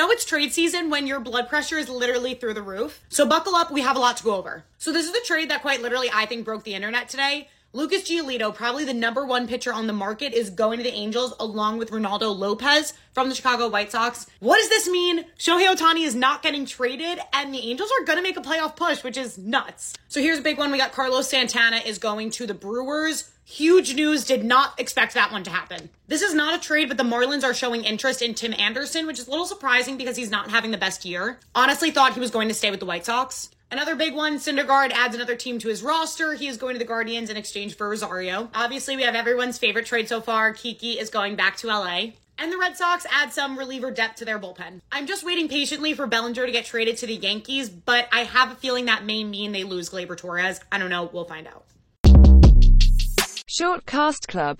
know it's trade season when your blood pressure is literally through the roof. So buckle up, we have a lot to go over. So this is the trade that quite literally I think broke the internet today. Lucas Giolito, probably the number one pitcher on the market, is going to the Angels along with Reynaldo Lopez from the Chicago White Sox. What does this mean? Shohei Ohtani is not getting traded, and the Angels are going to make a playoff push, which is nuts. So here's a big one. We got Carlos Santana is going to the Brewers. Huge news. Did not expect that one to happen. This is not a trade, but the Marlins are showing interest in Tim Anderson, which is a little surprising because he's not having the best year. Honestly, thought he was going to stay with the White Sox. Another big one, Syndergaard adds another team to his roster. He is going to the Guardians in exchange for Rosario. Obviously, we have everyone's favorite trade so far. Kiki is going back to LA. And the Red Sox add some reliever depth to their bullpen. I'm just waiting patiently for Bellinger to get traded to the Yankees, but I have a feeling that may mean they lose Gleyber Torres. I don't know. We'll find out. Short Cast Club